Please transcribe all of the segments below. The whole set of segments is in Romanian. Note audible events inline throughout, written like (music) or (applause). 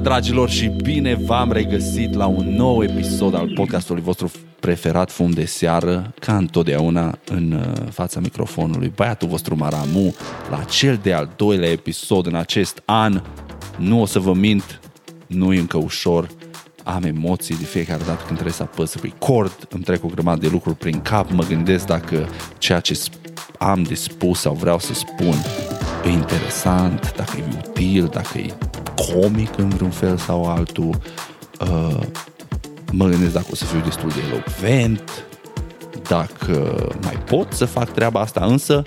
dragilor, și bine v-am regăsit la un nou episod al podcastului vostru preferat Fum de Seară, ca întotdeauna în uh, fața microfonului, băiatul vostru Maramu, la cel de-al doilea episod în acest an. Nu o să vă mint, nu e încă ușor, am emoții de fiecare dată când trebuie să apăs record, îmi trec o grămadă de lucruri prin cap, mă gândesc dacă ceea ce am de spus sau vreau să spun e interesant, dacă e util, dacă e comic în vreun fel sau altul. Uh, mă gândesc dacă o să fiu destul de elocvent, dacă mai pot să fac treaba asta, însă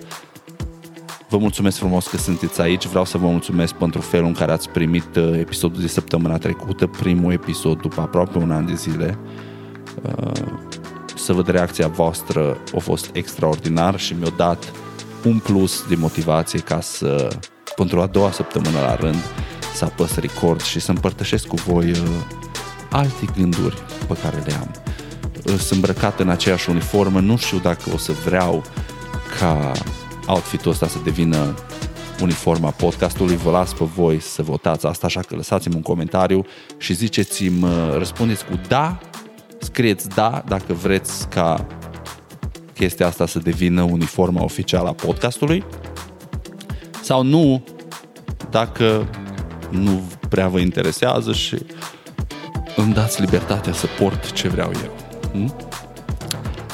vă mulțumesc frumos că sunteți aici, vreau să vă mulțumesc pentru felul în care ați primit uh, episodul de săptămâna trecută, primul episod după aproape un an de zile. Uh, să văd reacția voastră a fost extraordinar și mi-a dat un plus de motivație ca să, pentru a doua săptămână la rând, să apăs record și să împărtășesc cu voi uh, alte gânduri pe care le am. Uh, sunt îmbrăcat în aceeași uniformă, nu știu dacă o să vreau ca outfit-ul ăsta să devină uniforma podcastului, vă las pe voi să votați asta, așa că lăsați-mi un comentariu și ziceți-mi, uh, răspundeți cu da, scrieți da dacă vreți ca chestia asta să devină uniforma oficială a podcastului sau nu dacă nu prea vă interesează și îmi dați libertatea să port ce vreau eu. Hm?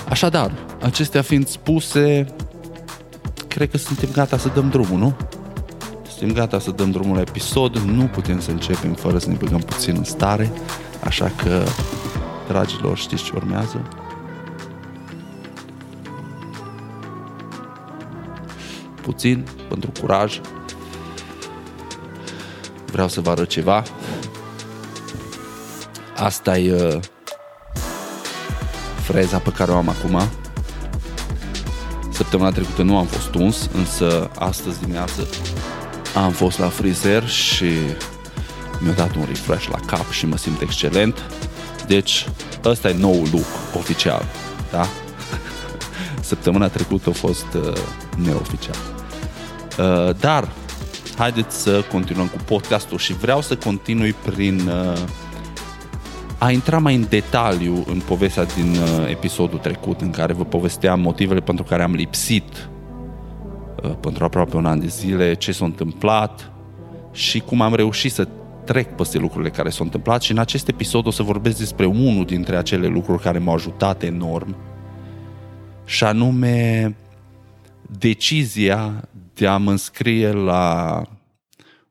Așadar, acestea fiind spuse, cred că suntem gata să dăm drumul, nu? Suntem gata să dăm drumul la episod, nu putem să începem fără să ne băgăm puțin în stare, așa că, dragilor, știți ce urmează? Puțin pentru curaj, vreau să vă arăt ceva. Asta e uh, freza pe care o am acum. Săptămâna trecută nu am fost uns, însă astăzi dimineață am fost la frizer și mi-a dat un refresh la cap și mă simt excelent. Deci, ăsta e nou look oficial, da? (laughs) Săptămâna trecută a fost uh, neoficial. Uh, dar haideți să continuăm cu podcastul și vreau să continui prin uh, a intra mai în detaliu în povestea din uh, episodul trecut în care vă povesteam motivele pentru care am lipsit uh, pentru aproape un an de zile, ce s-a întâmplat și cum am reușit să trec peste lucrurile care s-au întâmplat. Și în acest episod o să vorbesc despre unul dintre acele lucruri care m-au ajutat enorm și anume decizia de a mă înscrie la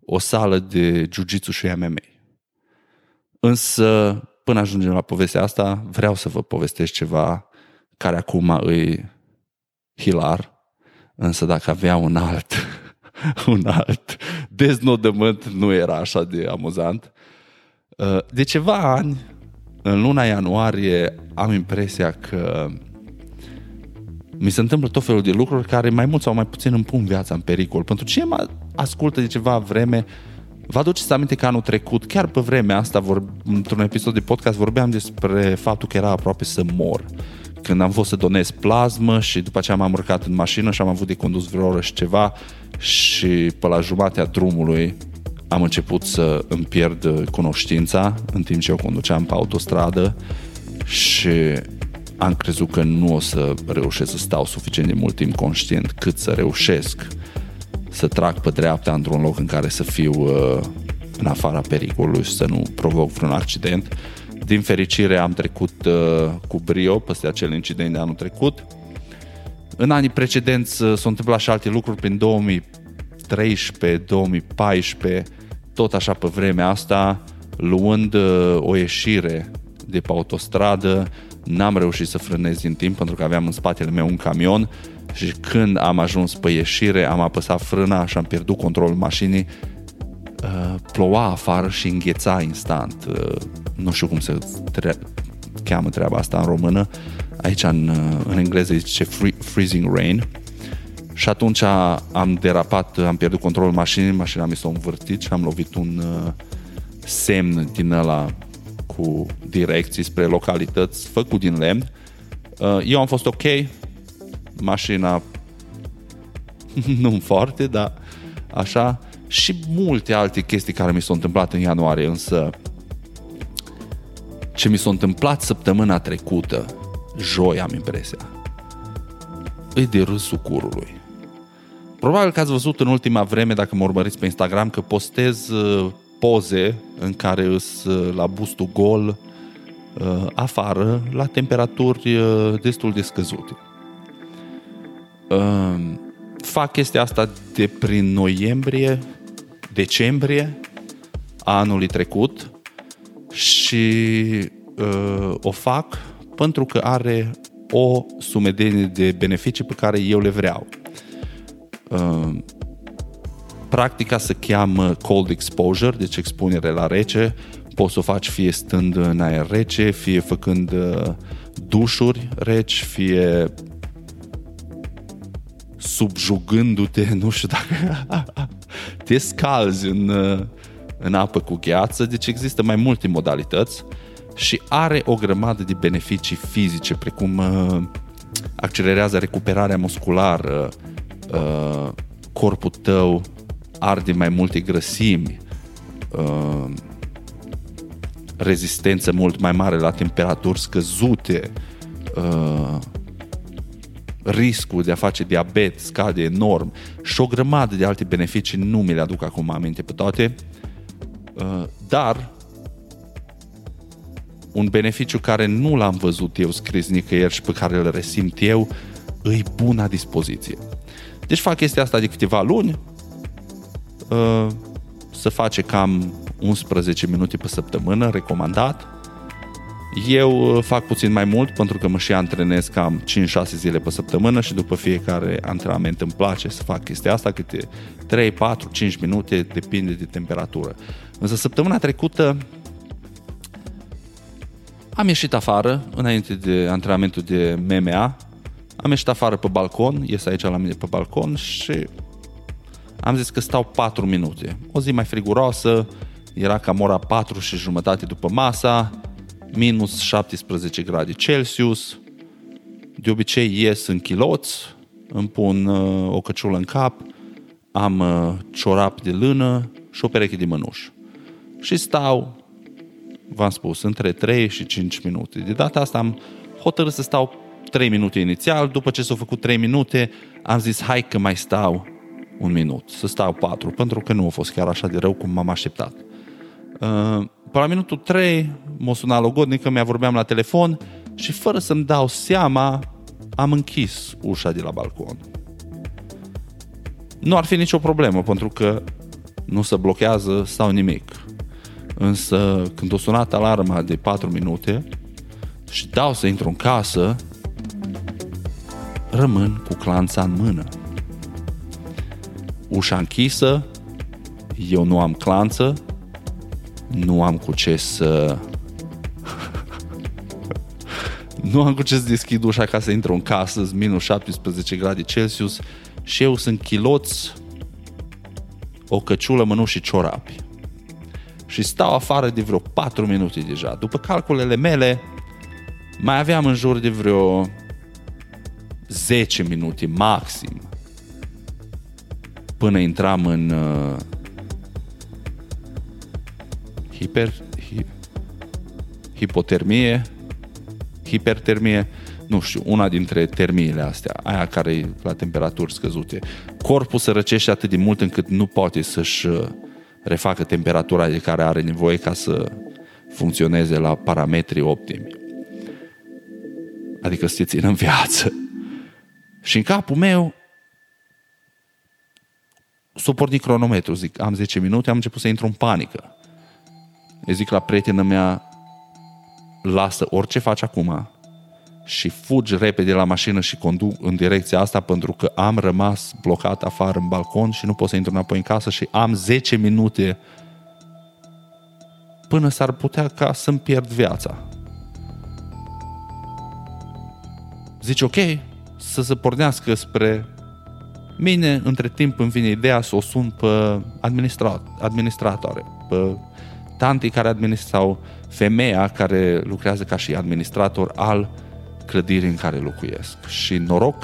o sală de jiu-jitsu și MMA. Însă, până ajungem la povestea asta, vreau să vă povestesc ceva care acum îi hilar, însă dacă avea un alt, (laughs) un alt deznodământ, nu era așa de amuzant. De ceva ani, în luna ianuarie, am impresia că mi se întâmplă tot felul de lucruri care mai mult sau mai puțin îmi pun viața în pericol. Pentru ce mă ascultă de ceva vreme, Vă aduceți aminte că anul trecut, chiar pe vremea asta, vor, într-un episod de podcast, vorbeam despre faptul că era aproape să mor. Când am fost să donez plasmă și după aceea m-am urcat în mașină și am avut de condus vreo oră și ceva și pe la jumatea drumului am început să îmi pierd cunoștința în timp ce eu conduceam pe autostradă și am crezut că nu o să reușesc să stau suficient de mult timp conștient cât să reușesc să trag pe dreapta într-un loc în care să fiu uh, în afara pericolului și să nu provoc vreun accident. Din fericire am trecut uh, cu brio peste acel incident de anul trecut. În anii precedenți uh, s-au întâmplat și alte lucruri prin 2013, 2014, tot așa pe vremea asta, luând uh, o ieșire de pe autostradă, N-am reușit să frânez din timp pentru că aveam în spatele meu un camion și când am ajuns pe ieșire am apăsat frâna și am pierdut controlul mașinii. Uh, ploua afară și îngheța instant. Uh, nu știu cum se tre- cheamă treaba asta în română. Aici în, uh, în engleză zice free, freezing rain. Și atunci am derapat, am pierdut controlul mașinii, mașina mi s-a învârtit și am lovit un uh, semn din ăla cu direcții spre localități făcut din lemn. Uh, eu am fost ok, mașina (laughs) nu foarte, dar așa, și multe alte chestii care mi s-au întâmplat în ianuarie, însă ce mi s-a întâmplat săptămâna trecută, joi am impresia, e de râsul curului. Probabil că ați văzut în ultima vreme, dacă mă urmăriți pe Instagram, că postez uh, poze în care îs uh, la bustul gol uh, afară, la temperaturi destul de scăzute. Fac chestia asta de prin noiembrie, decembrie anului trecut și o fac pentru că are o sumedenie de beneficii pe care eu le vreau. Uh, practica se cheamă cold exposure, deci expunere la rece. Poți să o faci fie stând în aer rece, fie făcând uh, dușuri reci, fie subjugându-te, (laughs) nu știu dacă (laughs) te scalzi în, uh, în apă cu gheață, deci există mai multe modalități și are o grămadă de beneficii fizice, precum accelerează recuperarea musculară, uh, corpul tău arde mai multe grăsimi, uh, rezistență mult mai mare la temperaturi scăzute, uh, riscul de a face diabet scade enorm și o grămadă de alte beneficii, nu mi le aduc acum aminte pe toate, uh, dar un beneficiu care nu l-am văzut eu scris nicăieri și pe care îl resimt eu, îi buna dispoziție. Deci fac chestia asta de câteva luni, uh, să face cam 11 minute pe săptămână, recomandat. Eu uh, fac puțin mai mult pentru că mă și antrenez cam 5-6 zile pe săptămână și după fiecare antrenament îmi place să fac chestia asta, câte 3, 4, 5 minute, depinde de temperatură. Însă săptămâna trecută am ieșit afară, înainte de antrenamentul de MMA, am ieșit afară pe balcon, ies aici la mine pe balcon și am zis că stau 4 minute. O zi mai friguroasă, era cam ora 4 și jumătate după masa, minus 17 grade Celsius. De obicei ies în chiloți, îmi pun uh, o căciulă în cap, am uh, ciorap de lână și o pereche de mănuși. Și stau, v-am spus, între 3 și 5 minute. De data asta am hotărât să stau 3 minute inițial, după ce s-au făcut 3 minute, am zis hai că mai stau un minut, să stau 4, pentru că nu a fost chiar așa de rău cum m-am așteptat. Uh, pe la minutul 3 m-a sunat logodnică, mi-a vorbeam la telefon și fără să-mi dau seama, am închis ușa de la balcon. Nu ar fi nicio problemă, pentru că nu se blochează sau nimic. Însă, când a sunat alarma de 4 minute și dau să intru în casă, rămân cu clanța în mână. Ușa închisă, eu nu am clanță, nu am cu ce să... (laughs) nu am cu ce să deschid ușa ca să intru în casă, minus 17 grade Celsius și eu sunt chiloți, o căciulă, mănuși și ciorapi. Și stau afară de vreo 4 minute deja. După calculele mele, mai aveam în jur de vreo 10 minute maxim până intram în uh, hiper, hi, hipotermie, hipertermie, nu știu, una dintre termiile astea, aia care e la temperaturi scăzute. Corpul se răcește atât de mult încât nu poate să-și uh, refacă temperatura de care are nevoie ca să funcționeze la parametri optimi. Adică să te țină în viață. Și în capul meu s-a pornit cronometru, zic, am 10 minute, am început să intru în panică. Eu zic la prietena mea, lasă orice faci acum și fugi repede la mașină și conduc în direcția asta pentru că am rămas blocat afară în balcon și nu pot să intru înapoi în casă și am 10 minute până s-ar putea ca să-mi pierd viața. Zici, ok, să se pornească spre mine, între timp îmi vine ideea să o sun pe administra- administratoare, pe tanti care administrau femeia care lucrează ca și administrator al clădirii în care locuiesc. Și noroc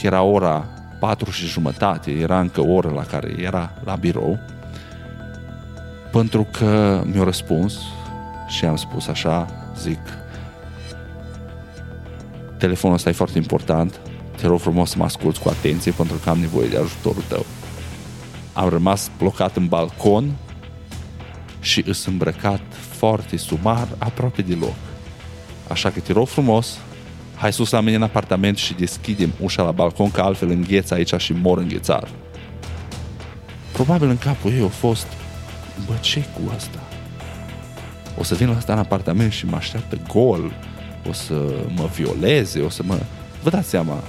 că era ora 4 și jumătate, era încă o oră la care era la birou, pentru că mi-a răspuns și am spus așa, zic, telefonul ăsta e foarte important, te rog frumos să mă asculți cu atenție pentru că am nevoie de ajutorul tău. Am rămas blocat în balcon și îs îmbrăcat foarte sumar, aproape deloc. Așa că te rog frumos, hai sus la mine în apartament și deschidem ușa la balcon, că altfel îngheț aici și mor înghețar. Probabil în capul ei a fost, bă, ce cu asta? O să vin la asta în apartament și mă așteaptă gol, o să mă violeze, o să mă... Vă dați seama,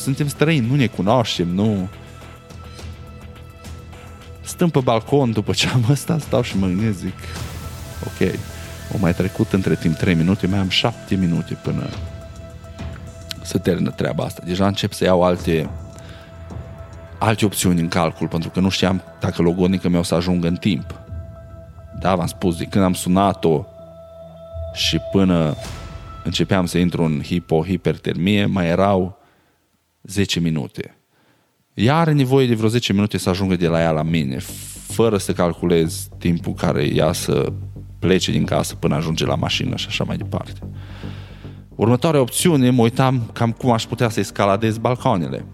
suntem străini, nu ne cunoaștem, nu... Stăm pe balcon după ce am ăsta, stau și mă gândesc, zic, ok, o mai trecut între timp 3 minute, mai am 7 minute până să termină treaba asta. Deja încep să iau alte alte opțiuni în calcul, pentru că nu știam dacă logodnică mea o să ajungă în timp. Da, v-am spus, de când am sunat-o și până începeam să intru în hipo-hipertermie, mai erau 10 minute. Ea are nevoie de vreo 10 minute să ajungă de la ea la mine, fără să calculez timpul care ea să plece din casă până ajunge la mașină și așa mai departe. Următoarea opțiune, mă uitam cam cum aș putea să escaladez balconele.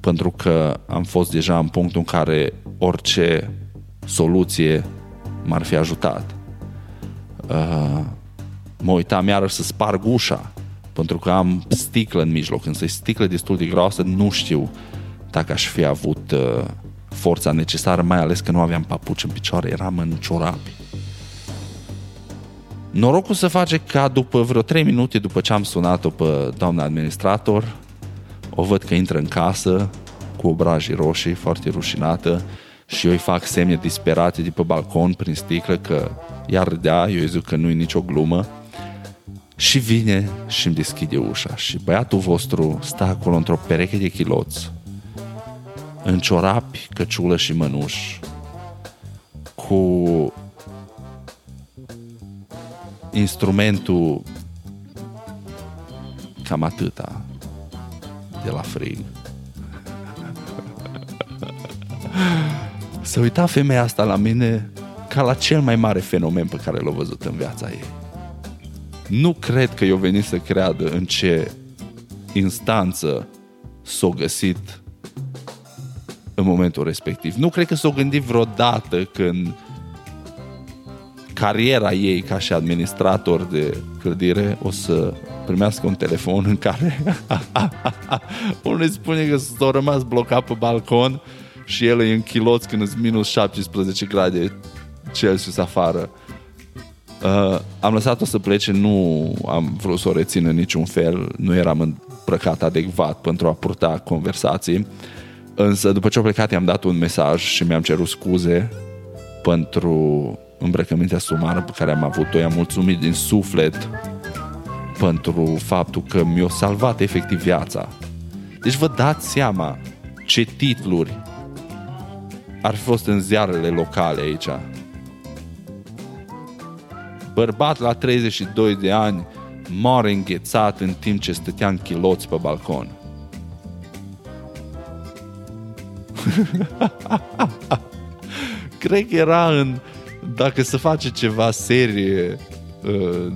Pentru că am fost deja în punctul în care orice soluție m-ar fi ajutat. Uh, mă uitam iarăși să sparg ușa, pentru că am sticlă în mijloc, însă e sticlă destul de groasă, nu știu dacă aș fi avut uh, forța necesară, mai ales că nu aveam papuci în picioare, eram în ciorapi. Norocul să face ca după vreo 3 minute după ce am sunat-o pe doamna administrator, o văd că intră în casă cu obrajii roșii, foarte rușinată și eu îi fac semne disperate de pe balcon prin sticlă că iar râdea, eu îi zic că nu e nicio glumă și vine și îmi deschide ușa și băiatul vostru stă acolo într-o pereche de chiloți în ciorapi, căciulă și mănuși cu instrumentul cam atâta de la frig. (laughs) Se uita femeia asta la mine ca la cel mai mare fenomen pe care l-a văzut în viața ei. Nu cred că eu venit să creadă în ce instanță s-o găsit în momentul respectiv. Nu cred că s-o gândit vreodată când cariera ei ca și administrator de clădire o să primească un telefon în care (laughs) unul îi spune că s-a rămas blocat pe balcon și el e în chiloți când sunt minus 17 grade Celsius afară. Uh, am lăsat-o să plece, nu am vrut să o rețin în niciun fel, nu eram îmbrăcat adecvat pentru a purta conversații. Însă după ce a plecat i-am dat un mesaj și mi-am cerut scuze pentru îmbrăcămintea sumară pe care am avut-o. I-am mulțumit din suflet pentru faptul că mi-a salvat efectiv viața. Deci vă dați seama ce titluri ar fi fost în ziarele locale aici. Bărbat la 32 de ani moare înghețat în timp ce stătea în chiloți pe balcon. (laughs) Cred că era în dacă se face ceva serie uh,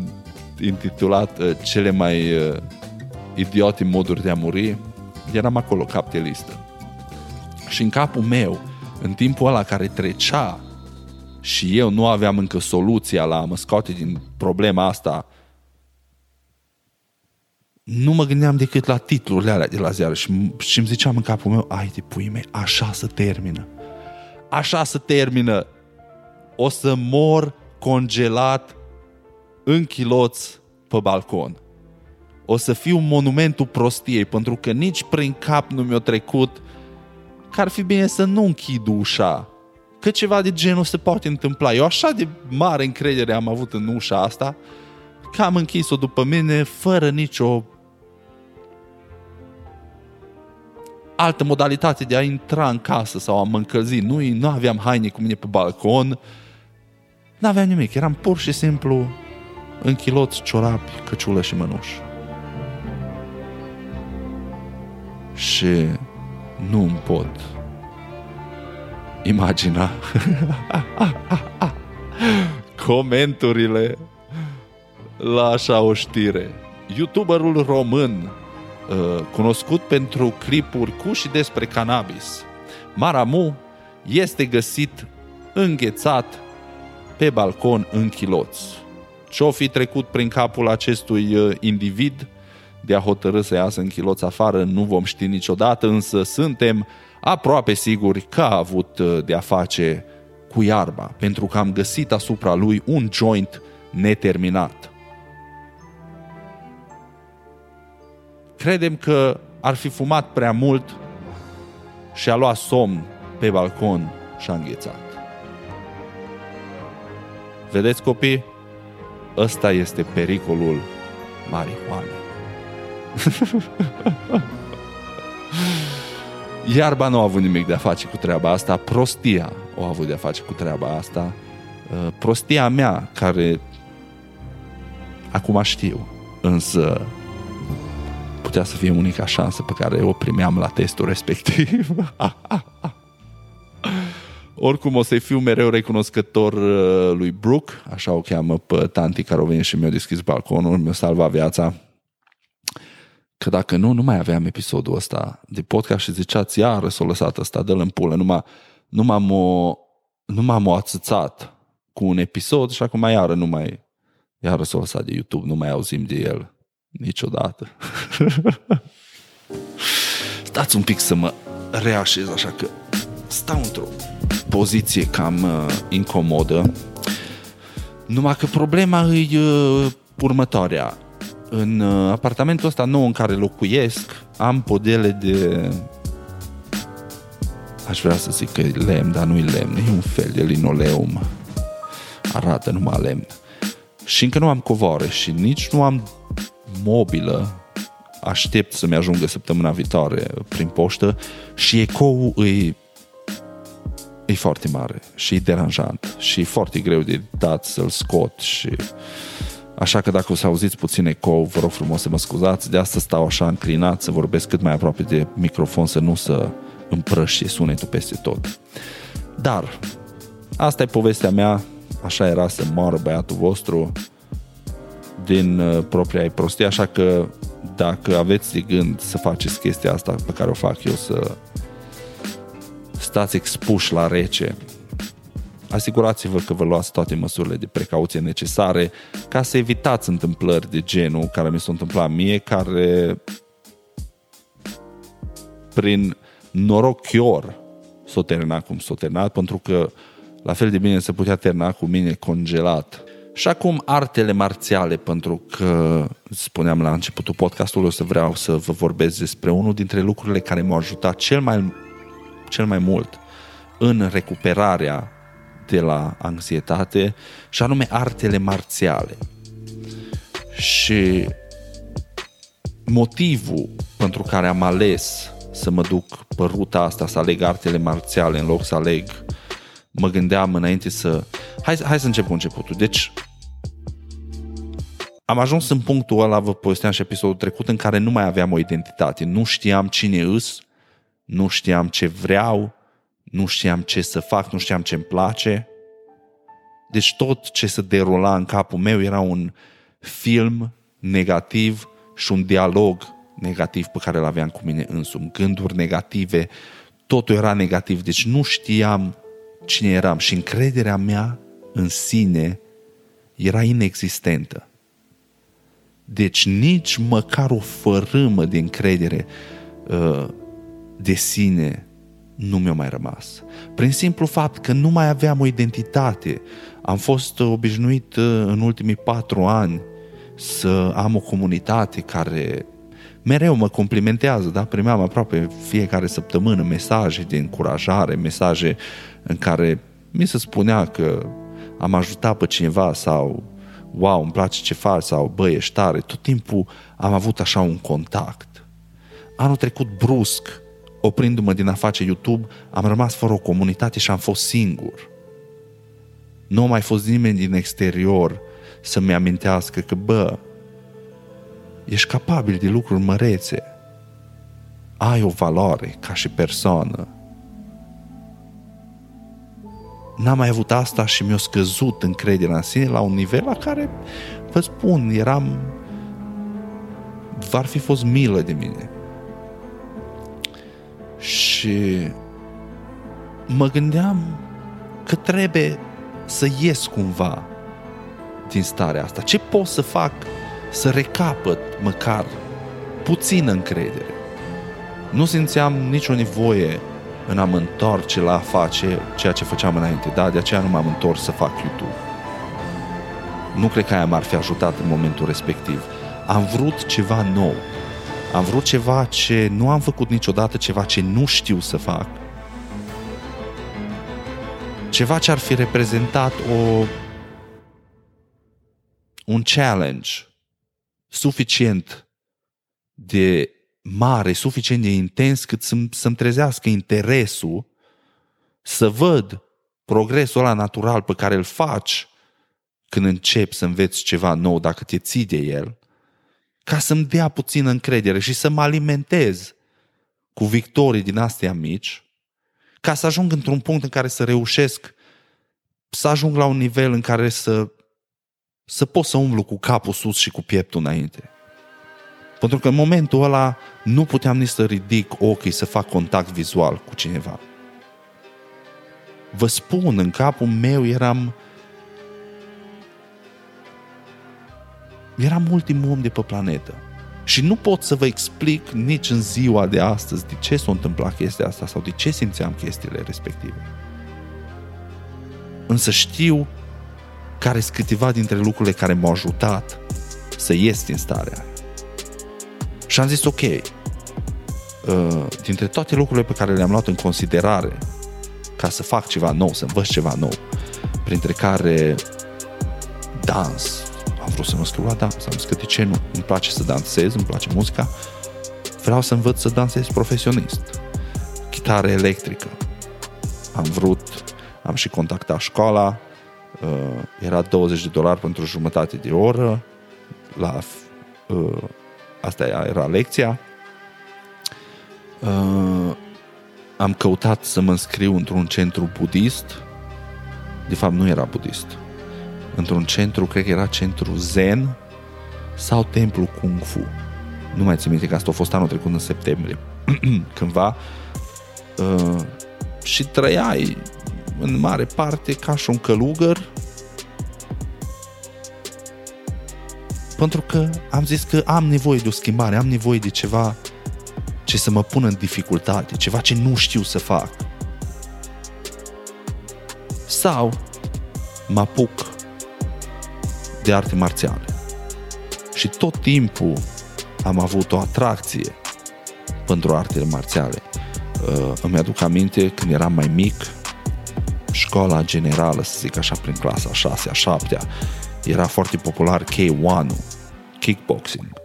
intitulat uh, Cele mai uh, idiote moduri de a muri, eram acolo cap de listă. Și în capul meu, în timpul ăla care trecea și eu nu aveam încă soluția la a mă scoate din problema asta, nu mă gândeam decât la titlurile alea de la ziară și, și îmi ziceam în capul meu, ai de pui mei, așa să termină. Așa să termină o să mor congelat în chiloț pe balcon. O să fiu monumentul prostiei, pentru că nici prin cap nu mi-a trecut că ar fi bine să nu închid ușa. Că ceva de genul se poate întâmpla. Eu așa de mare încredere am avut în ușa asta, că am închis-o după mine fără nicio altă modalitate de a intra în casă sau a mă încălzi. Nu, nu aveam haine cu mine pe balcon, N-aveam nimic, eram pur și simplu în chiloți, ciorapi, căciulă și mănuș. Și nu îmi pot imagina comenturile la așa o știre. YouTuberul român, uh, cunoscut pentru clipuri cu și despre cannabis, Maramu, este găsit înghețat pe balcon în chiloți. Ce-o fi trecut prin capul acestui uh, individ de a hotărâ să iasă în chiloți afară, nu vom ști niciodată, însă suntem aproape siguri că a avut uh, de a face cu iarba, pentru că am găsit asupra lui un joint neterminat. Credem că ar fi fumat prea mult și a luat somn pe balcon și a înghețat. Vedeți copii? Ăsta este pericolul marihuanei. (laughs) Iarba nu a avut nimic de a face cu treaba asta, prostia o a avut de a face cu treaba asta. Uh, prostia mea, care acum știu, însă putea să fie unica șansă pe care o primeam la testul respectiv. (laughs) Oricum o să-i fiu mereu recunoscător uh, lui Brooke, așa o cheamă pe tanti care au venit și mi-au deschis balconul, mi-a salvat viața. Că dacă nu, nu mai aveam episodul ăsta de podcast și ziceați, iară s-a lăsat ăsta, dă-l în pulă, nu, m-a, nu m-am o, nu m-am o atâțat cu un episod și acum iară nu mai, iară s-a lăsat de YouTube, nu mai auzim de el niciodată. (laughs) Stați un pic să mă reașez așa că stau într-o poziție cam uh, incomodă. Numai că problema e uh, următoarea. În uh, apartamentul ăsta nou în care locuiesc am podele de aș vrea să zic că e lemn, dar nu e lemn, e un fel de linoleum. Arată numai lemn. Și încă nu am covoare și nici nu am mobilă. Aștept să-mi ajungă săptămâna viitoare prin poștă și ecou e e foarte mare și e deranjant și e foarte greu de dat să-l scot și așa că dacă o să auziți puțin ecou, vă rog frumos să mă scuzați, de asta stau așa înclinat să vorbesc cât mai aproape de microfon să nu să împrășie sunetul peste tot. Dar asta e povestea mea, așa era să moară băiatul vostru din uh, propria ei prostie, așa că dacă aveți de gând să faceți chestia asta pe care o fac eu, să stați expuși la rece, asigurați-vă că vă luați toate măsurile de precauție necesare ca să evitați întâmplări de genul care mi s-a întâmplat mie, care prin noroc chior s-o terminat cum s-o terminat, pentru că la fel de bine se putea termina cu mine congelat. Și acum artele marțiale, pentru că spuneam la începutul podcastului, o să vreau să vă vorbesc despre unul dintre lucrurile care m-au ajutat cel mai, cel mai mult în recuperarea de la anxietate și anume artele marțiale. Și motivul pentru care am ales să mă duc pe ruta asta, să aleg artele marțiale în loc să aleg mă gândeam înainte să... Hai, hai să încep cu începutul. Deci, am ajuns în punctul ăla, vă povesteam și episodul trecut, în care nu mai aveam o identitate. Nu știam cine îs, nu știam ce vreau, nu știam ce să fac, nu știam ce îmi place. Deci tot ce se derula în capul meu era un film negativ și un dialog negativ pe care îl aveam cu mine însumi, gânduri negative, totul era negativ, deci nu știam cine eram și încrederea mea în sine era inexistentă. Deci nici măcar o fărâmă de încredere uh, de sine nu mi-a mai rămas. Prin simplu fapt că nu mai aveam o identitate. Am fost obișnuit uh, în ultimii patru ani să am o comunitate care mereu mă complimentează, da? Primeam aproape fiecare săptămână mesaje de încurajare, mesaje în care mi se spunea că am ajutat pe cineva sau wow, îmi place ce faci sau bă, ești tare. Tot timpul am avut așa un contact. Anul trecut brusc, oprindu-mă din a face YouTube, am rămas fără o comunitate și am fost singur. Nu a mai fost nimeni din exterior să-mi amintească că, bă, ești capabil de lucruri mărețe, ai o valoare ca și persoană. N-am mai avut asta și mi-a scăzut încrederea în sine la un nivel la care, vă spun, eram v-ar fi fost milă de mine. Și mă gândeam că trebuie să ies cumva din starea asta. Ce pot să fac să recapăt măcar puțină încredere? Nu simțeam nicio nevoie în a mă întoarce la a face ceea ce făceam înainte. Da, de aceea nu m-am întors să fac YouTube. Nu cred că aia m-ar fi ajutat în momentul respectiv. Am vrut ceva nou. Am vrut ceva ce nu am făcut niciodată, ceva ce nu știu să fac. Ceva ce ar fi reprezentat o un challenge suficient de mare, suficient de intens cât să, să-mi trezească interesul să văd progresul ăla natural pe care îl faci când începi să înveți ceva nou, dacă te ții de el, ca să-mi dea puțină încredere și să mă alimentez cu victorii din astea mici, ca să ajung într-un punct în care să reușesc să ajung la un nivel în care să, să pot să umblu cu capul sus și cu pieptul înainte. Pentru că în momentul ăla nu puteam nici să ridic ochii să fac contact vizual cu cineva. Vă spun, în capul meu eram eram ultimul om de pe planetă. Și nu pot să vă explic nici în ziua de astăzi de ce s-a întâmplat chestia asta sau de ce simțeam chestiile respective. Însă știu care sunt câteva dintre lucrurile care m-au ajutat să ies din starea și am zis ok, uh, dintre toate lucrurile pe care le-am luat în considerare ca să fac ceva nou, să învăț ceva nou, printre care dans, am vrut să mă scriu la dans, am zis că de ce nu? Îmi place să dansez, îmi place muzica, vreau să învăț să dansez profesionist. Chitară electrică. Am vrut, am și contactat școala, uh, era 20 de dolari pentru jumătate de oră, la uh, Asta era lecția. Uh, am căutat să mă înscriu într-un centru budist. De fapt, nu era budist. Într-un centru, cred că era centru Zen sau templu Kung Fu. Nu mai țin minte că asta a fost anul trecut în septembrie. (clears throat) Cândva. Uh, și trăiai în mare parte ca și un călugăr Pentru că am zis că am nevoie de o schimbare, am nevoie de ceva ce să mă pună în dificultate, ceva ce nu știu să fac. Sau mă apuc de arte marțiale. Și tot timpul am avut o atracție pentru artele marțiale. Uh, îmi aduc aminte când eram mai mic, școala generală, să zic așa, prin clasa 6 a 7 era foarte popular K1, kickboxing.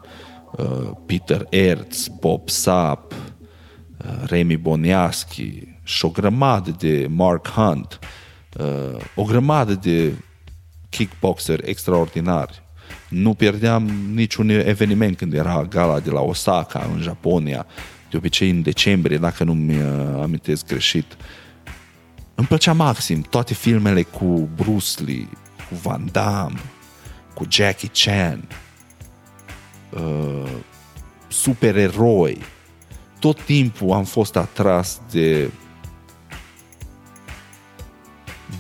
Uh, Peter Ertz, Bob Sapp, uh, Remy Boniaschi și o grămadă de Mark Hunt, uh, o grămadă de kickboxer extraordinari. Nu pierdeam niciun eveniment când era gala de la Osaka, în Japonia, de obicei în decembrie, dacă nu mi amintesc greșit. Îmi plăcea maxim toate filmele cu Bruce Lee, cu Van Damme, cu Jackie Chan, uh, supereroi. Tot timpul am fost atras de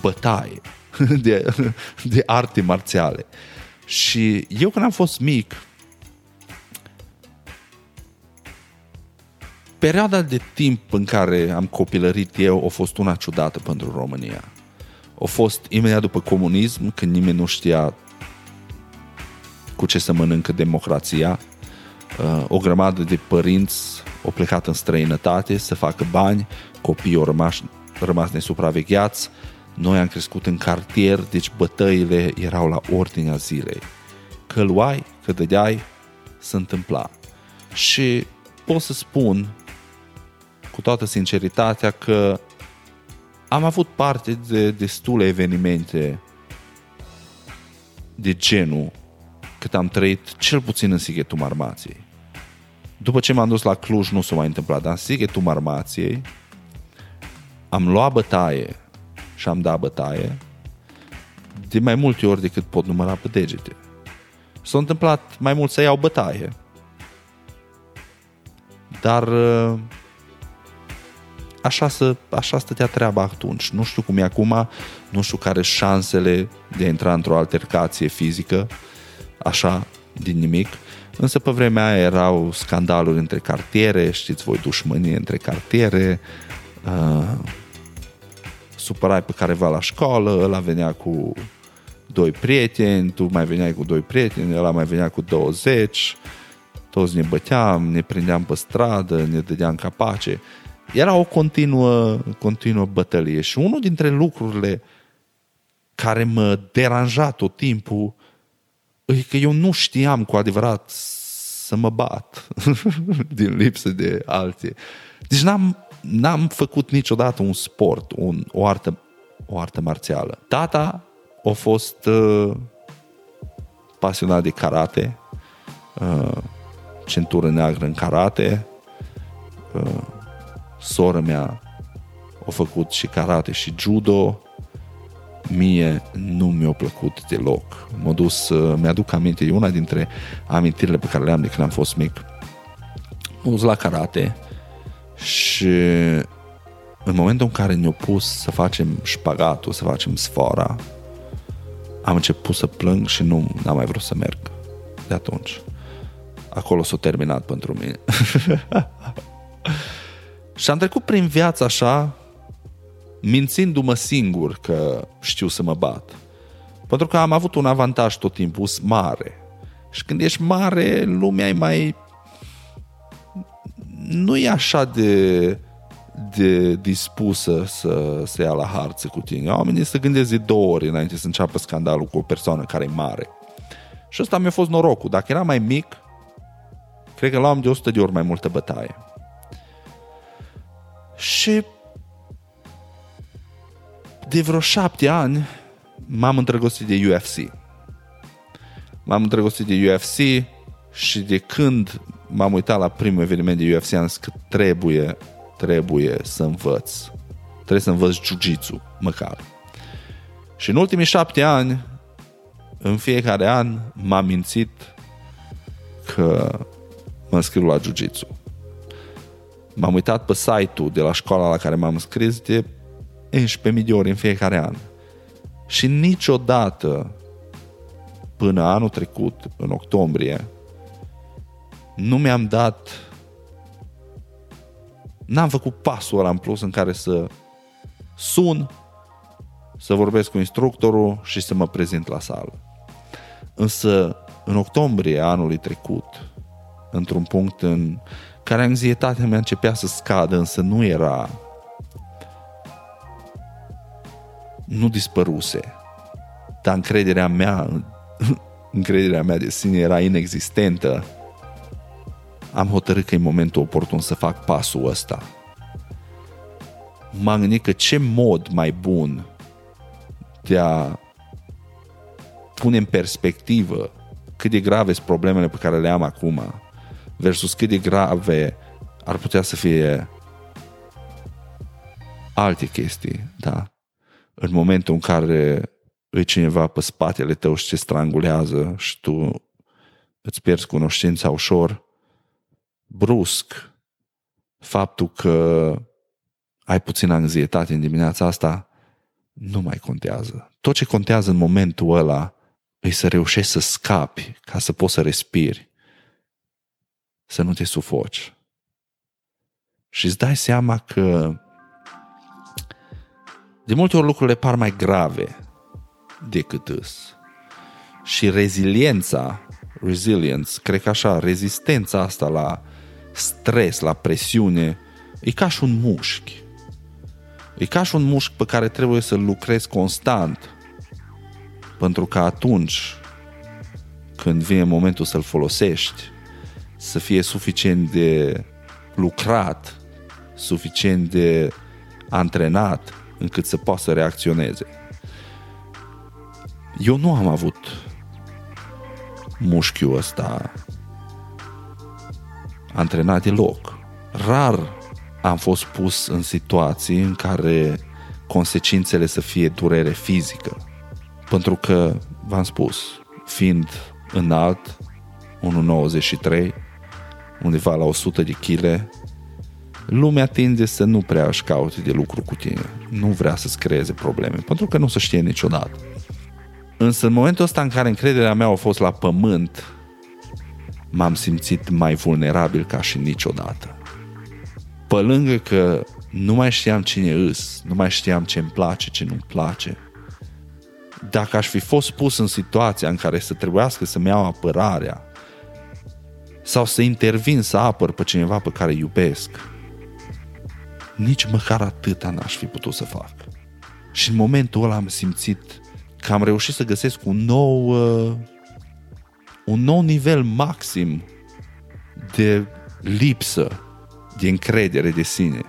bătaie, (laughs) de, (laughs) de arte marțiale. Și eu când am fost mic, perioada de timp în care am copilărit eu a fost una ciudată pentru România. A fost imediat după comunism, când nimeni nu știa cu ce să mănâncă democrația. Uh, o grămadă de părinți au plecat în străinătate să facă bani, copiii au rămas, rămas nesupravegheați, noi am crescut în cartier, deci bătăile erau la ordinea zilei. Că luai, că dădeai, se întâmpla. Și pot să spun cu toată sinceritatea că am avut parte de destule evenimente de genul cât am trăit cel puțin în Sighetul Marmației. După ce m-am dus la Cluj nu s-a mai întâmplat, dar în Sighetul Marmației am luat bătaie și am dat bătaie de mai multe ori decât pot număra pe degete. S-a întâmplat mai mult să iau bătaie. Dar uh, așa, să, așa stătea treaba atunci. Nu știu cum e acum, nu știu care șansele de a intra într-o altercație fizică, așa, din nimic. Însă pe vremea aia erau scandaluri între cartiere, știți voi, dușmănie între cartiere, uh, supărai pe careva la școală, ăla venea cu doi prieteni, tu mai veneai cu doi prieteni, ăla mai venea cu 20, toți ne băteam, ne prindeam pe stradă, ne dădeam capace. Era o continuă, continuă bătălie și unul dintre lucrurile care mă deranja tot timpul e că eu nu știam cu adevărat să mă bat (laughs) din lipsă de alții. Deci n-am, n-am făcut niciodată un sport, un, o, artă, o artă marțială. Tata a fost uh, pasionat de karate, uh, centură neagră în karate, uh, sora mea a făcut și karate și judo, mie nu mi-a plăcut deloc. M-a dus, uh, mi-aduc aminte, e una dintre amintirile pe care le am de când am fost mic. M-a dus la karate și în momentul în care ne-au pus să facem șpagatul, să facem sfora, am început să plâng și nu am mai vrut să merg de atunci. Acolo s-a terminat pentru mine. (laughs) și am trecut prin viață așa, mințindu-mă singur că știu să mă bat. Pentru că am avut un avantaj tot timpul, mare. Și când ești mare, lumea e mai... Nu e așa de, de dispusă să se ia la harță cu tine. Oamenii se gândesc de două ori înainte să înceapă scandalul cu o persoană care e mare. Și ăsta mi-a fost norocul. Dacă era mai mic, cred că luam de 100 de ori mai multă bătaie. Și de vreo șapte ani m-am îndrăgostit de UFC. M-am îndrăgostit de UFC și de când m-am uitat la primul eveniment de UFC am zis că trebuie, trebuie să învăț. Trebuie să învăț jiu-jitsu, măcar. Și în ultimii șapte ani, în fiecare an, m-am mințit că mă înscriu la jiu-jitsu. M-am uitat pe site-ul de la școala la care m-am înscris de 11.000 de ori în fiecare an. Și niciodată până anul trecut, în octombrie, nu mi-am dat n-am făcut pasul ăla în plus în care să sun, să vorbesc cu instructorul și să mă prezint la sală. Însă, în octombrie anului trecut, într-un punct în care anxietatea mea începea să scadă, însă nu era nu dispăruse, dar încrederea mea, (laughs) încrederea mea de sine era inexistentă, am hotărât că e momentul oportun să fac pasul ăsta. M-am gândit că ce mod mai bun de a pune în perspectivă cât de grave sunt problemele pe care le am acum versus cât de grave ar putea să fie alte chestii, da? în momentul în care îi cineva pe spatele tău și te strangulează și tu îți pierzi cunoștința ușor, brusc, faptul că ai puțină anxietate în dimineața asta, nu mai contează. Tot ce contează în momentul ăla e să reușești să scapi ca să poți să respiri, să nu te sufoci. Și îți dai seama că de multe ori lucrurile par mai grave decât îs. Și reziliența, resilience, cred că așa, rezistența asta la stres, la presiune, e ca și un mușchi. E ca și un mușchi pe care trebuie să lucrezi constant. Pentru că atunci când vine momentul să-l folosești, să fie suficient de lucrat, suficient de antrenat, încât să poată să reacționeze. Eu nu am avut mușchiul ăsta antrenat deloc. Rar am fost pus în situații în care consecințele să fie durere fizică. Pentru că, v-am spus, fiind înalt, 1,93, undeva la 100 de kg, lumea tinde să nu prea își caute de lucru cu tine. Nu vrea să-ți creeze probleme, pentru că nu se știe niciodată. Însă în momentul ăsta în care încrederea mea a fost la pământ, m-am simțit mai vulnerabil ca și niciodată. Pe lângă că nu mai știam cine îs, nu mai știam ce îmi place, ce nu-mi place. Dacă aș fi fost pus în situația în care să trebuiască să-mi iau apărarea sau să intervin să apăr pe cineva pe care iubesc, nici măcar atâta n-aș fi putut să fac. Și în momentul ăla am simțit că am reușit să găsesc un nou uh, un nou nivel maxim de lipsă de încredere de sine.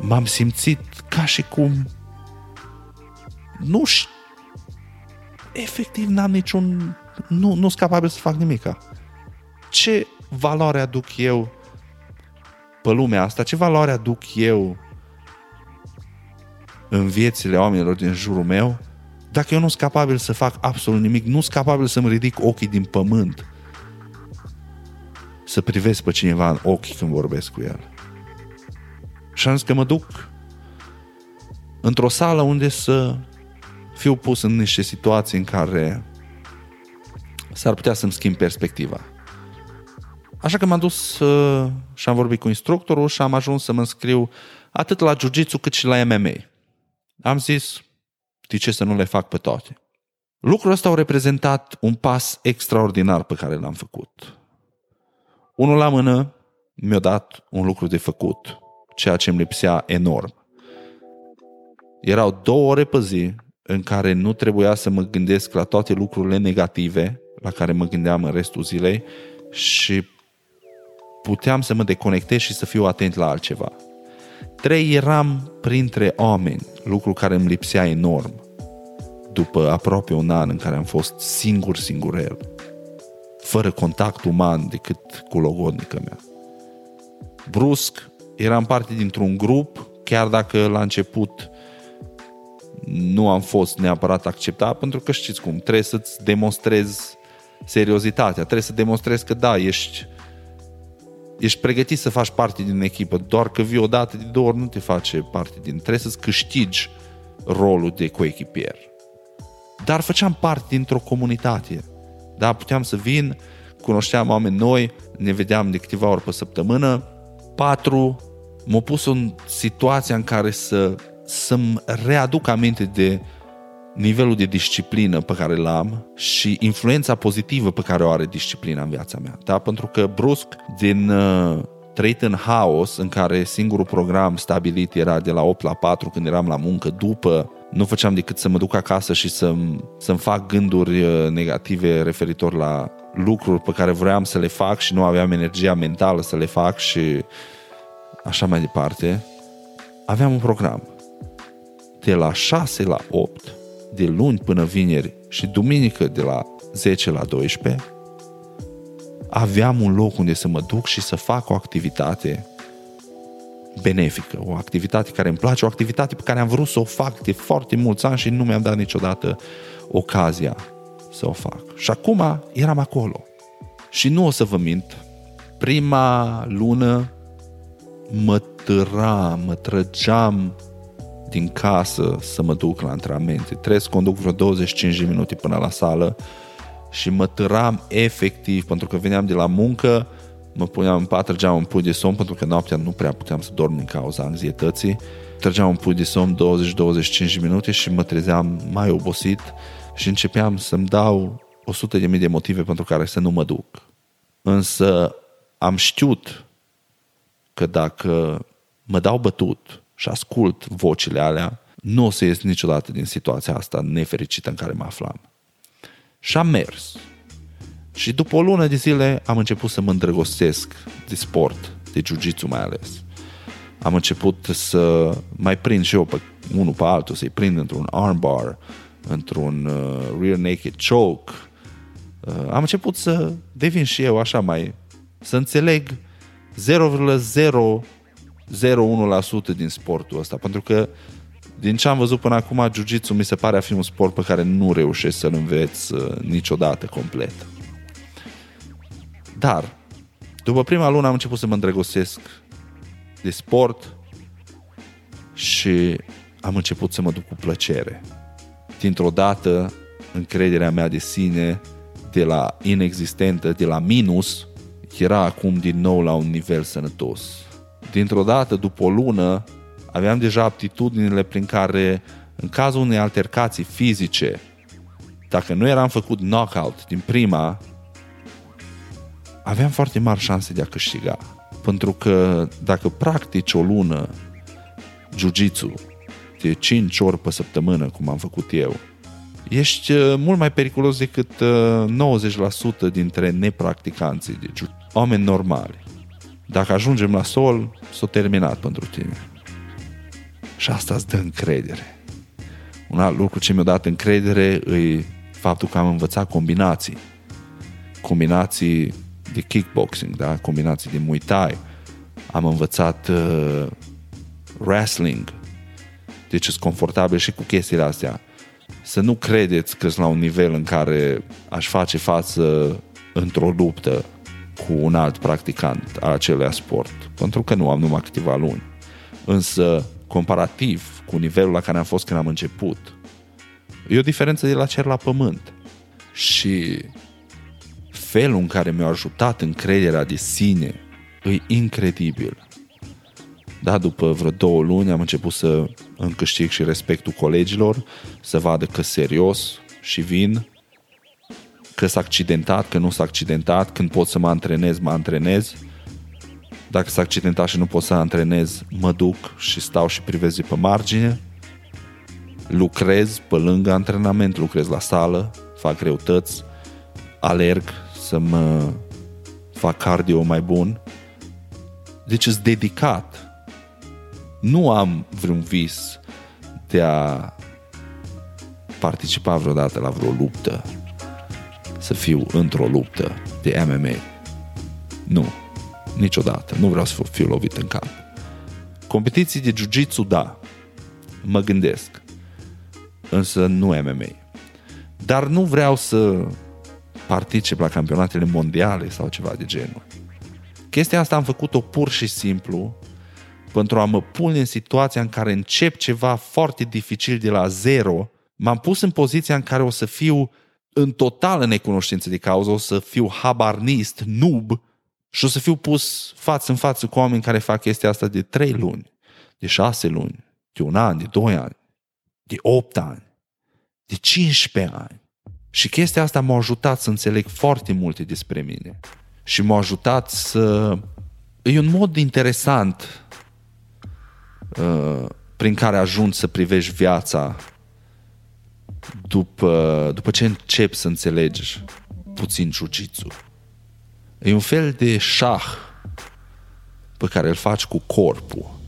M-am simțit ca și cum nu știu efectiv n-am niciun nu, nu sunt capabil să fac nimica. Ce valoare aduc eu pe lumea asta? Ce valoare aduc eu în viețile oamenilor din jurul meu dacă eu nu sunt capabil să fac absolut nimic, nu sunt capabil să-mi ridic ochii din pământ, să privesc pe cineva în ochi când vorbesc cu el. Și am zis că mă duc într-o sală unde să fiu pus în niște situații în care s-ar putea să-mi schimb perspectiva. Așa că m-am dus uh, și am vorbit cu instructorul și am ajuns să mă înscriu atât la jiu cât și la MMA. Am zis, de ce să nu le fac pe toate? Lucrul ăsta au reprezentat un pas extraordinar pe care l-am făcut. Unul la mână mi-a dat un lucru de făcut, ceea ce îmi lipsea enorm. Erau două ore pe zi în care nu trebuia să mă gândesc la toate lucrurile negative la care mă gândeam în restul zilei și puteam să mă deconectez și să fiu atent la altceva. Trei, eram printre oameni, lucru care îmi lipsea enorm după aproape un an în care am fost singur, singurel, fără contact uman decât cu logodnică mea. Brusc, eram parte dintr-un grup, chiar dacă la început nu am fost neapărat acceptat, pentru că știți cum, trebuie să-ți demonstrezi seriozitatea, trebuie să demonstrezi că da, ești ești pregătit să faci parte din echipă, doar că vii odată, de două ori nu te face parte din... Trebuie să-ți câștigi rolul de coechipier. Dar făceam parte dintr-o comunitate. Da, puteam să vin, cunoșteam oameni noi, ne vedeam de câteva ori pe săptămână. Patru, m-a pus în situația în care să, să-mi readuc aminte de nivelul de disciplină pe care l-am și influența pozitivă pe care o are disciplina în viața mea. Da? Pentru că brusc, din uh, trăit în haos, în care singurul program stabilit era de la 8 la 4 când eram la muncă, după nu făceam decât să mă duc acasă și să-mi, să-mi fac gânduri uh, negative referitor la lucruri pe care vreau să le fac și nu aveam energia mentală să le fac și așa mai departe. Aveam un program de la 6 la 8 de luni până vineri și duminică de la 10 la 12, aveam un loc unde să mă duc și să fac o activitate benefică, o activitate care îmi place, o activitate pe care am vrut să o fac de foarte mulți ani și nu mi-am dat niciodată ocazia să o fac. Și acum eram acolo. Și nu o să vă mint, prima lună mă tăra, mă trăgeam din casă să mă duc la antrenamente. Trebuie să conduc vreo 25 de minute până la sală și mă tăram efectiv pentru că veneam de la muncă, mă puneam în pat, trăgeam un pui de somn pentru că noaptea nu prea puteam să dorm din cauza anxietății. Trăgeam un pui de somn 20-25 de minute și mă trezeam mai obosit și începeam să-mi dau 100 de mii de motive pentru care să nu mă duc. Însă am știut că dacă mă dau bătut și ascult vocile alea, nu o să ies niciodată din situația asta nefericită în care mă aflam. Și am mers. Și după o lună de zile am început să mă îndrăgostesc de sport, de jiu mai ales. Am început să mai prind și eu pe unul pe altul, să-i prind într-un armbar, într-un uh, rear naked choke, uh, am început să devin și eu așa mai, să înțeleg 0,001% din sportul ăsta, pentru că din ce am văzut până acum, jiu-jitsu mi se pare a fi un sport pe care nu reușești să-l înveți uh, niciodată complet. Dar, după prima lună am început să mă îndrăgostesc de sport și am început să mă duc cu plăcere. Dintr-o dată, încrederea mea de sine, de la inexistentă, de la minus, era acum din nou la un nivel sănătos. Dintr-o dată, după o lună, aveam deja aptitudinile prin care, în cazul unei altercații fizice, dacă nu eram făcut knockout din prima, aveam foarte mari șanse de a câștiga. Pentru că dacă practici o lună jiu-jitsu de 5 ori pe săptămână, cum am făcut eu, ești uh, mult mai periculos decât 90% uh, dintre nepracticanții de jiu oameni normali. Dacă ajungem la sol, s-a terminat pentru tine. Și asta îți dă încredere. Un alt lucru ce mi-a dat încredere e faptul că am învățat combinații. Combinații de kickboxing, da? combinații de Muay Thai. Am învățat uh, wrestling. Deci sunt confortabil și cu chestiile astea. Să nu credeți că sunt la un nivel în care aș face față într-o luptă cu un alt practicant al acelui sport. Pentru că nu am numai câteva luni. Însă, comparativ cu nivelul la care am fost când am început, e o diferență de la cer la pământ. Și felul în care mi-a ajutat încrederea de sine e incredibil. Da, după vreo două luni am început să îmi câștig și respectul colegilor, să vadă că serios și vin, că s-a accidentat, că nu s-a accidentat, când pot să mă antrenez, mă antrenez. Dacă s-a accidentat și nu pot să antrenez, mă duc și stau și privez pe margine. Lucrez pe lângă antrenament, lucrez la sală, fac greutăți, alerg să mă fac cardio mai bun. Deci sunt dedicat. Nu am vreun vis de a participa vreodată la vreo luptă să fiu într-o luptă de MMA. Nu. Niciodată. Nu vreau să fiu lovit în cap. Competiții de jiu-jitsu, da. Mă gândesc. Însă nu MMA. Dar nu vreau să particip la campionatele mondiale sau ceva de genul. Chestia asta am făcut-o pur și simplu pentru a mă pune în situația în care încep ceva foarte dificil de la zero, m-am pus în poziția în care o să fiu în totală necunoștință de cauză, o să fiu habarnist, noob și o să fiu pus față în față cu oameni care fac chestia asta de 3 luni, de 6 luni, de un an, de 2 ani, de 8 ani, de 15 ani. Și chestia asta m-a ajutat să înțeleg foarte multe despre mine. Și m-a ajutat să... E un mod interesant uh, prin care ajungi să privești viața după, după ce începi să înțelegi puțin jiu-jitsu. E un fel de șah pe care îl faci cu corpul.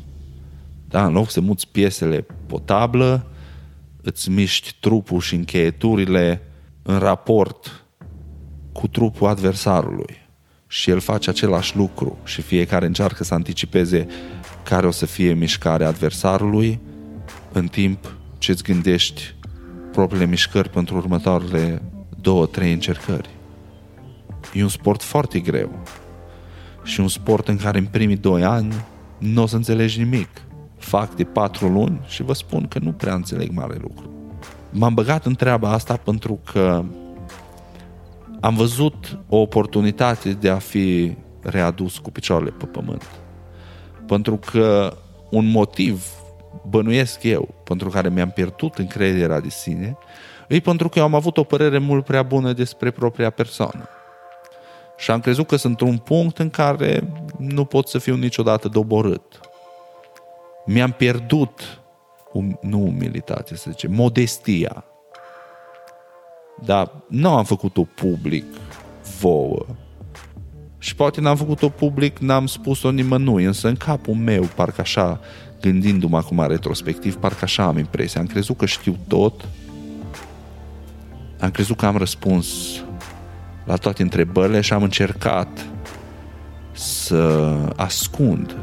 Da, în loc să muți piesele pe o tablă, îți miști trupul și încheieturile în raport cu trupul adversarului. Și el face același lucru și fiecare încearcă să anticipeze care o să fie mișcarea adversarului în timp ce îți gândești propriile mișcări pentru următoarele două, trei încercări. E un sport foarte greu. Și un sport în care în primii doi ani nu o să înțelegi nimic. Fac de patru luni și vă spun că nu prea înțeleg mare lucru. M-am băgat în treaba asta pentru că am văzut o oportunitate de a fi readus cu picioarele pe pământ. Pentru că un motiv bănuiesc eu, pentru care mi-am pierdut încrederea de sine, e pentru că eu am avut o părere mult prea bună despre propria persoană. Și am crezut că sunt un punct în care nu pot să fiu niciodată doborât. Mi-am pierdut, um, nu umilitate să zice, modestia. Dar nu am făcut-o public vouă. Și poate n-am făcut-o public, n-am spus-o nimănui, însă în capul meu, parcă așa, gândindu-mă acum retrospectiv, parcă așa am impresia. Am crezut că știu tot, am crezut că am răspuns la toate întrebările și am încercat să ascund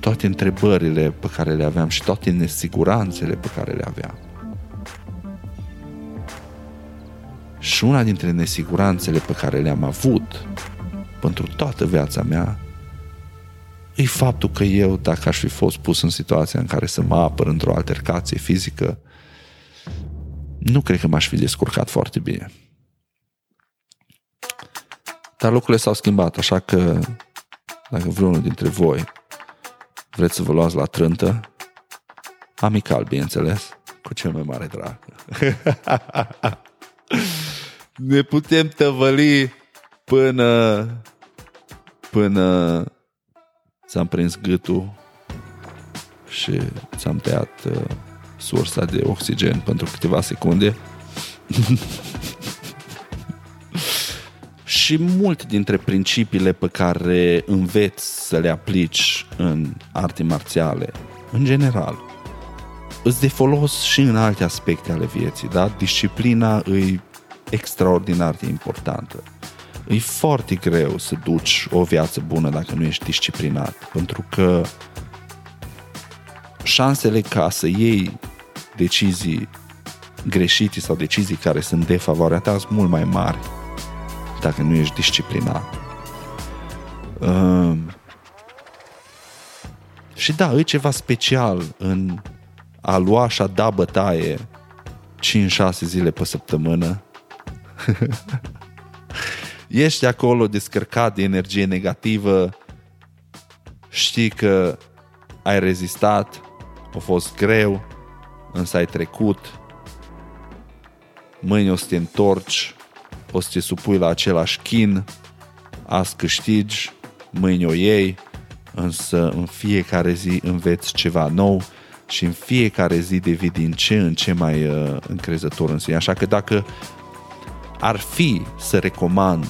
toate întrebările pe care le aveam și toate nesiguranțele pe care le aveam. Și una dintre nesiguranțele pe care le-am avut pentru toată viața mea e faptul că eu, dacă aș fi fost pus în situația în care să mă apăr într-o altercație fizică, nu cred că m-aș fi descurcat foarte bine. Dar lucrurile s-au schimbat, așa că dacă vreunul dintre voi vreți să vă luați la trântă, amical, bineînțeles, cu cel mai mare drag. (laughs) ne putem tăvăli până până ți-am prins gâtul și ți-am tăiat uh, sursa de oxigen pentru câteva secunde. (laughs) și multe dintre principiile pe care înveți să le aplici în arte marțiale, în general, îți de folos și în alte aspecte ale vieții, da? Disciplina îi extraordinar de importantă. E foarte greu să duci o viață bună dacă nu ești disciplinat, pentru că șansele ca să iei decizii greșite sau decizii care sunt de favoarea ta sunt mult mai mari dacă nu ești disciplinat. Uh, și da, e ceva special în a lua și a da bătaie 5-6 zile pe săptămână (laughs) Ești acolo descărcat de energie negativă, știi că ai rezistat, a fost greu, însă ai trecut, mâine o să te întorci, o să te supui la același chin, azi câștigi, mâine o iei, însă în fiecare zi înveți ceva nou și în fiecare zi devii din ce în ce mai uh, încrezător în sine. Așa că dacă ar fi să recomand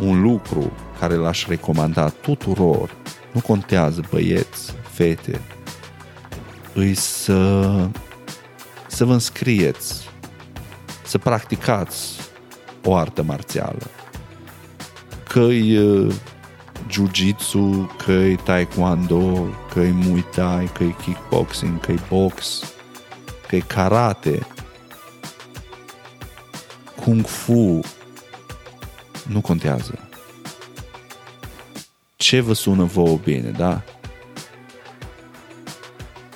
un lucru care l-aș recomanda tuturor, nu contează băieți, fete, îi să, să vă înscrieți, să practicați o artă marțială. Că-i uh, jiu-jitsu, că-i taekwondo, că-i muay thai, că-i kickboxing, că-i box, că-i karate, kung fu, nu contează. Ce vă sună vouă bine, da?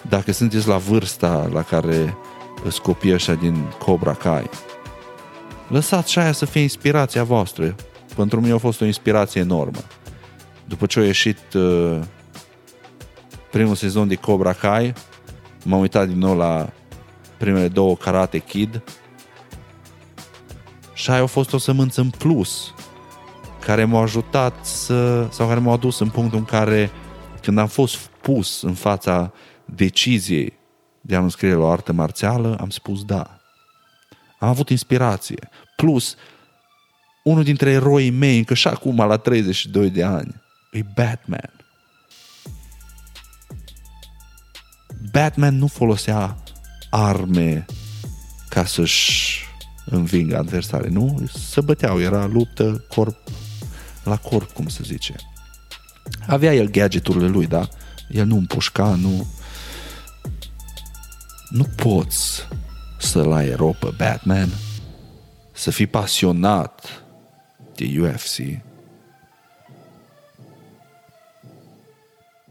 Dacă sunteți la vârsta la care îți copii așa din Cobra Kai, lăsați și aia să fie inspirația voastră. Pentru mine a fost o inspirație enormă. După ce a ieșit uh, primul sezon de Cobra Kai, m-am uitat din nou la primele două Karate Kid și aia a fost o sămânță în plus care m-au ajutat să, sau care m-au adus în punctul în care când am fost pus în fața deciziei de a-mi scrie la o artă marțială, am spus da. Am avut inspirație. Plus, unul dintre eroii mei, încă și acum la 32 de ani, e Batman. Batman nu folosea arme ca să-și învingă adversare, nu? Se băteau, era luptă corp la corp, cum se zice. Avea el gadgeturile lui, da? El nu împușca, nu... Nu poți să-l ai ero pe Batman, să fii pasionat de UFC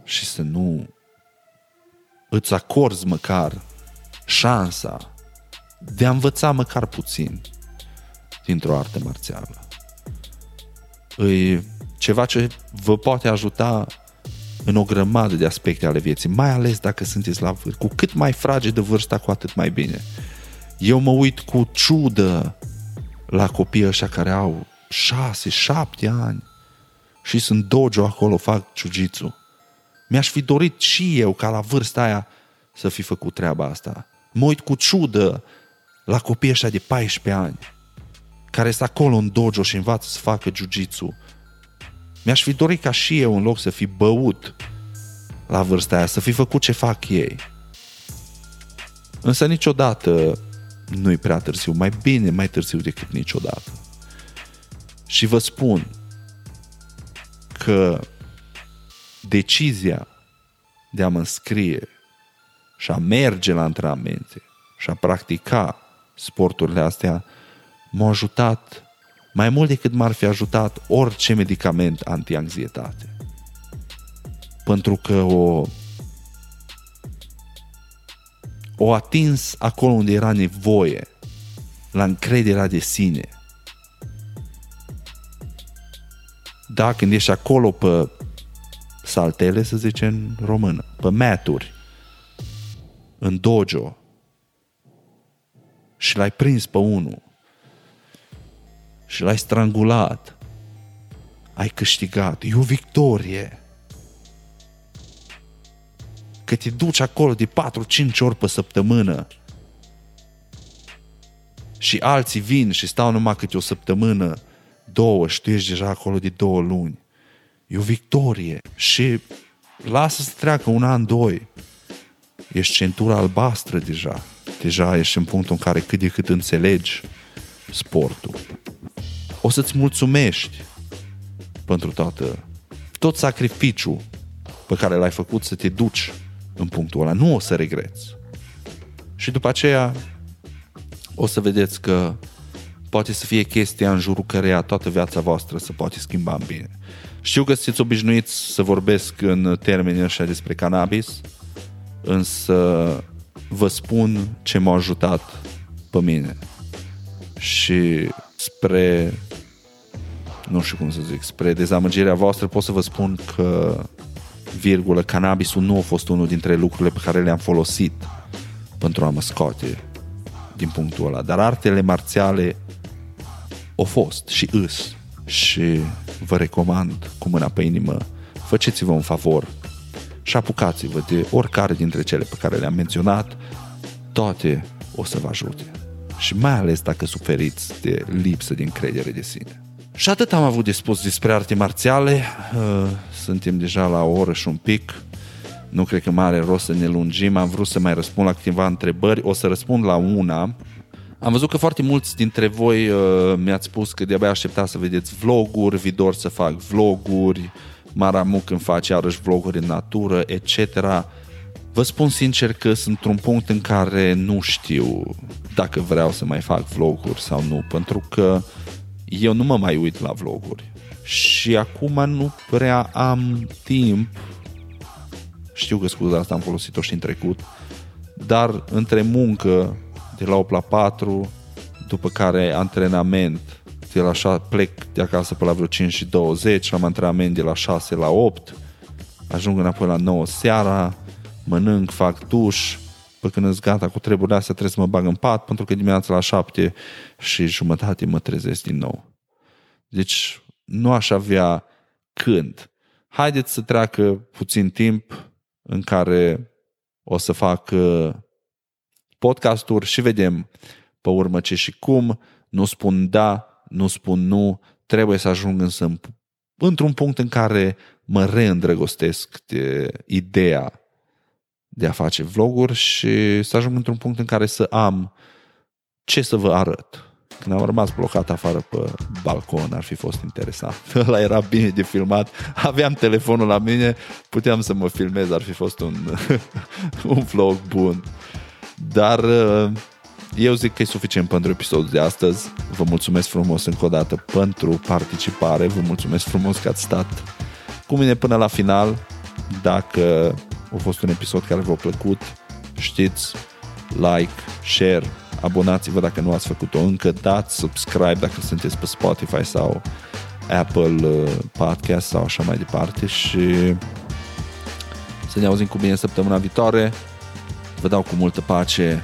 și să nu îți acorzi măcar șansa de a învăța măcar puțin dintr-o artă marțială e ceva ce vă poate ajuta în o grămadă de aspecte ale vieții, mai ales dacă sunteți la vârstă. Cu cât mai frage de vârsta, cu atât mai bine. Eu mă uit cu ciudă la copiii ăștia care au șase, șapte ani și sunt dojo acolo, fac jiu Mi-aș fi dorit și eu ca la vârsta aia să fi făcut treaba asta. Mă uit cu ciudă la copiii ăștia de 14 ani care sunt acolo în dojo și învață să facă jiu-jitsu. Mi-aș fi dorit ca și eu în loc să fi băut la vârsta aia, să fi făcut ce fac ei. Însă niciodată nu-i prea târziu. Mai bine mai târziu decât niciodată. Și vă spun că decizia de a mă înscrie și a merge la antrenamente și a practica sporturile astea m-a ajutat mai mult decât m-ar fi ajutat orice medicament antianxietate. Pentru că o o atins acolo unde era nevoie, la încrederea de sine. Da, când ești acolo pe saltele, să zicem în română, pe maturi, în dojo, și l-ai prins pe unul și l-ai strangulat, ai câștigat. E o victorie. Că te duci acolo de 4-5 ori pe săptămână și alții vin și stau numai câte o săptămână, două și tu ești deja acolo de două luni. E o victorie și lasă să treacă un an, doi. Ești centura albastră deja. Deja ești în punctul în care cât de cât înțelegi sportul. O să-ți mulțumești pentru toată, tot sacrificiul pe care l-ai făcut să te duci în punctul ăla. Nu o să regreți. Și după aceea o să vedeți că poate să fie chestia în jurul căreia toată viața voastră se poate schimba în bine. Știu că sunteți obișnuiți să vorbesc în termeni așa despre cannabis, însă vă spun ce m-a ajutat pe mine. Și spre nu știu cum să zic, spre dezamăgirea voastră pot să vă spun că virgulă, cannabisul nu a fost unul dintre lucrurile pe care le-am folosit pentru a mă scoate din punctul ăla. Dar artele marțiale au fost și îs și vă recomand cu mâna pe inimă faceți-vă un favor și apucați-vă de oricare dintre cele pe care le-am menționat toate o să vă ajute și mai ales dacă suferiți de lipsă de încredere de sine. Și atât am avut de spus despre arte marțiale. Uh, suntem deja la o oră și un pic. Nu cred că mai are rost să ne lungim. Am vrut să mai răspund la câteva întrebări. O să răspund la una. Am văzut că foarte mulți dintre voi uh, mi-ați spus că de-abia aștepta să vedeți vloguri, vi dor să fac vloguri, Maramuc când face iarăși vloguri în natură, etc. Vă spun sincer că sunt într-un punct în care nu știu dacă vreau să mai fac vloguri sau nu, pentru că eu nu mă mai uit la vloguri. Și acum nu prea am timp. Știu că scuza asta am folosit-o și în trecut. Dar între muncă de la 8 la 4, după care antrenament de la 6, plec de acasă pe la vreo 5 și 20, am antrenament de la 6 la 8, ajung înapoi la 9 seara, mănânc, fac duș, pe când îți gata cu treburile astea trebuie să mă bag în pat, pentru că dimineața la 7 și jumătate mă trezesc din nou. Deci nu aș avea când. Haideți să treacă puțin timp în care o să fac uh, podcasturi și vedem pe urmă ce și cum. Nu spun da, nu spun nu, trebuie să ajung însă într-un punct în care mă reîndrăgostesc de ideea de a face vloguri și să ajung într-un punct în care să am ce să vă arăt. Când am rămas blocat afară pe balcon, ar fi fost interesant. (laughs) Ăla era bine de filmat. Aveam telefonul la mine, puteam să mă filmez, ar fi fost un, (laughs) un vlog bun. Dar uh, eu zic că e suficient pentru episodul de astăzi. Vă mulțumesc frumos încă o dată pentru participare. Vă mulțumesc frumos că ați stat cu mine până la final. Dacă a fost un episod care v-a plăcut, știți, like, share, abonați-vă dacă nu ați făcut-o încă, dați subscribe dacă sunteți pe Spotify sau Apple uh, Podcast sau așa mai departe și să ne auzim cu bine săptămâna viitoare. Vă dau cu multă pace.